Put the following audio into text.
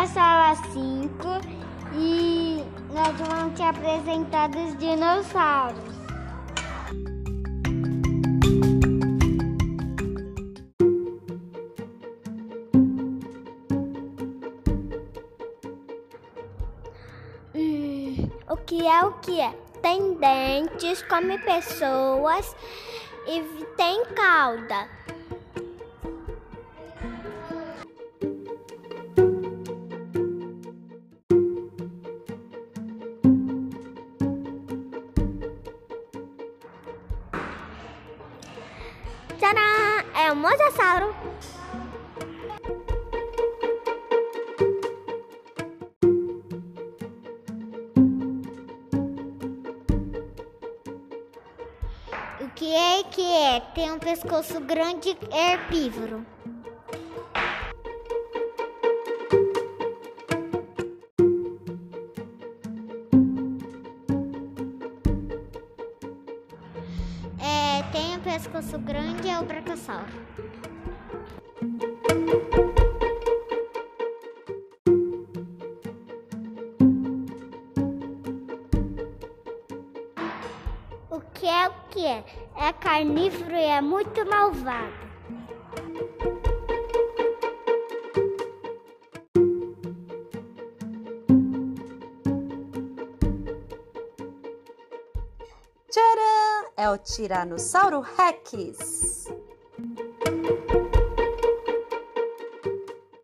da sala 5 e nós vamos te apresentar os dinossauros. Hum, o que é o que é? Tem dentes, come pessoas e tem cauda. Tcharam! É um mosasauro. O que é que é? Tem um pescoço grande herbívoro. É, tem um pescoço grande é o brachiosauro. O que é o que é? É carnívoro e é muito malvado. Tcharam! É o Tiranossauro Rex.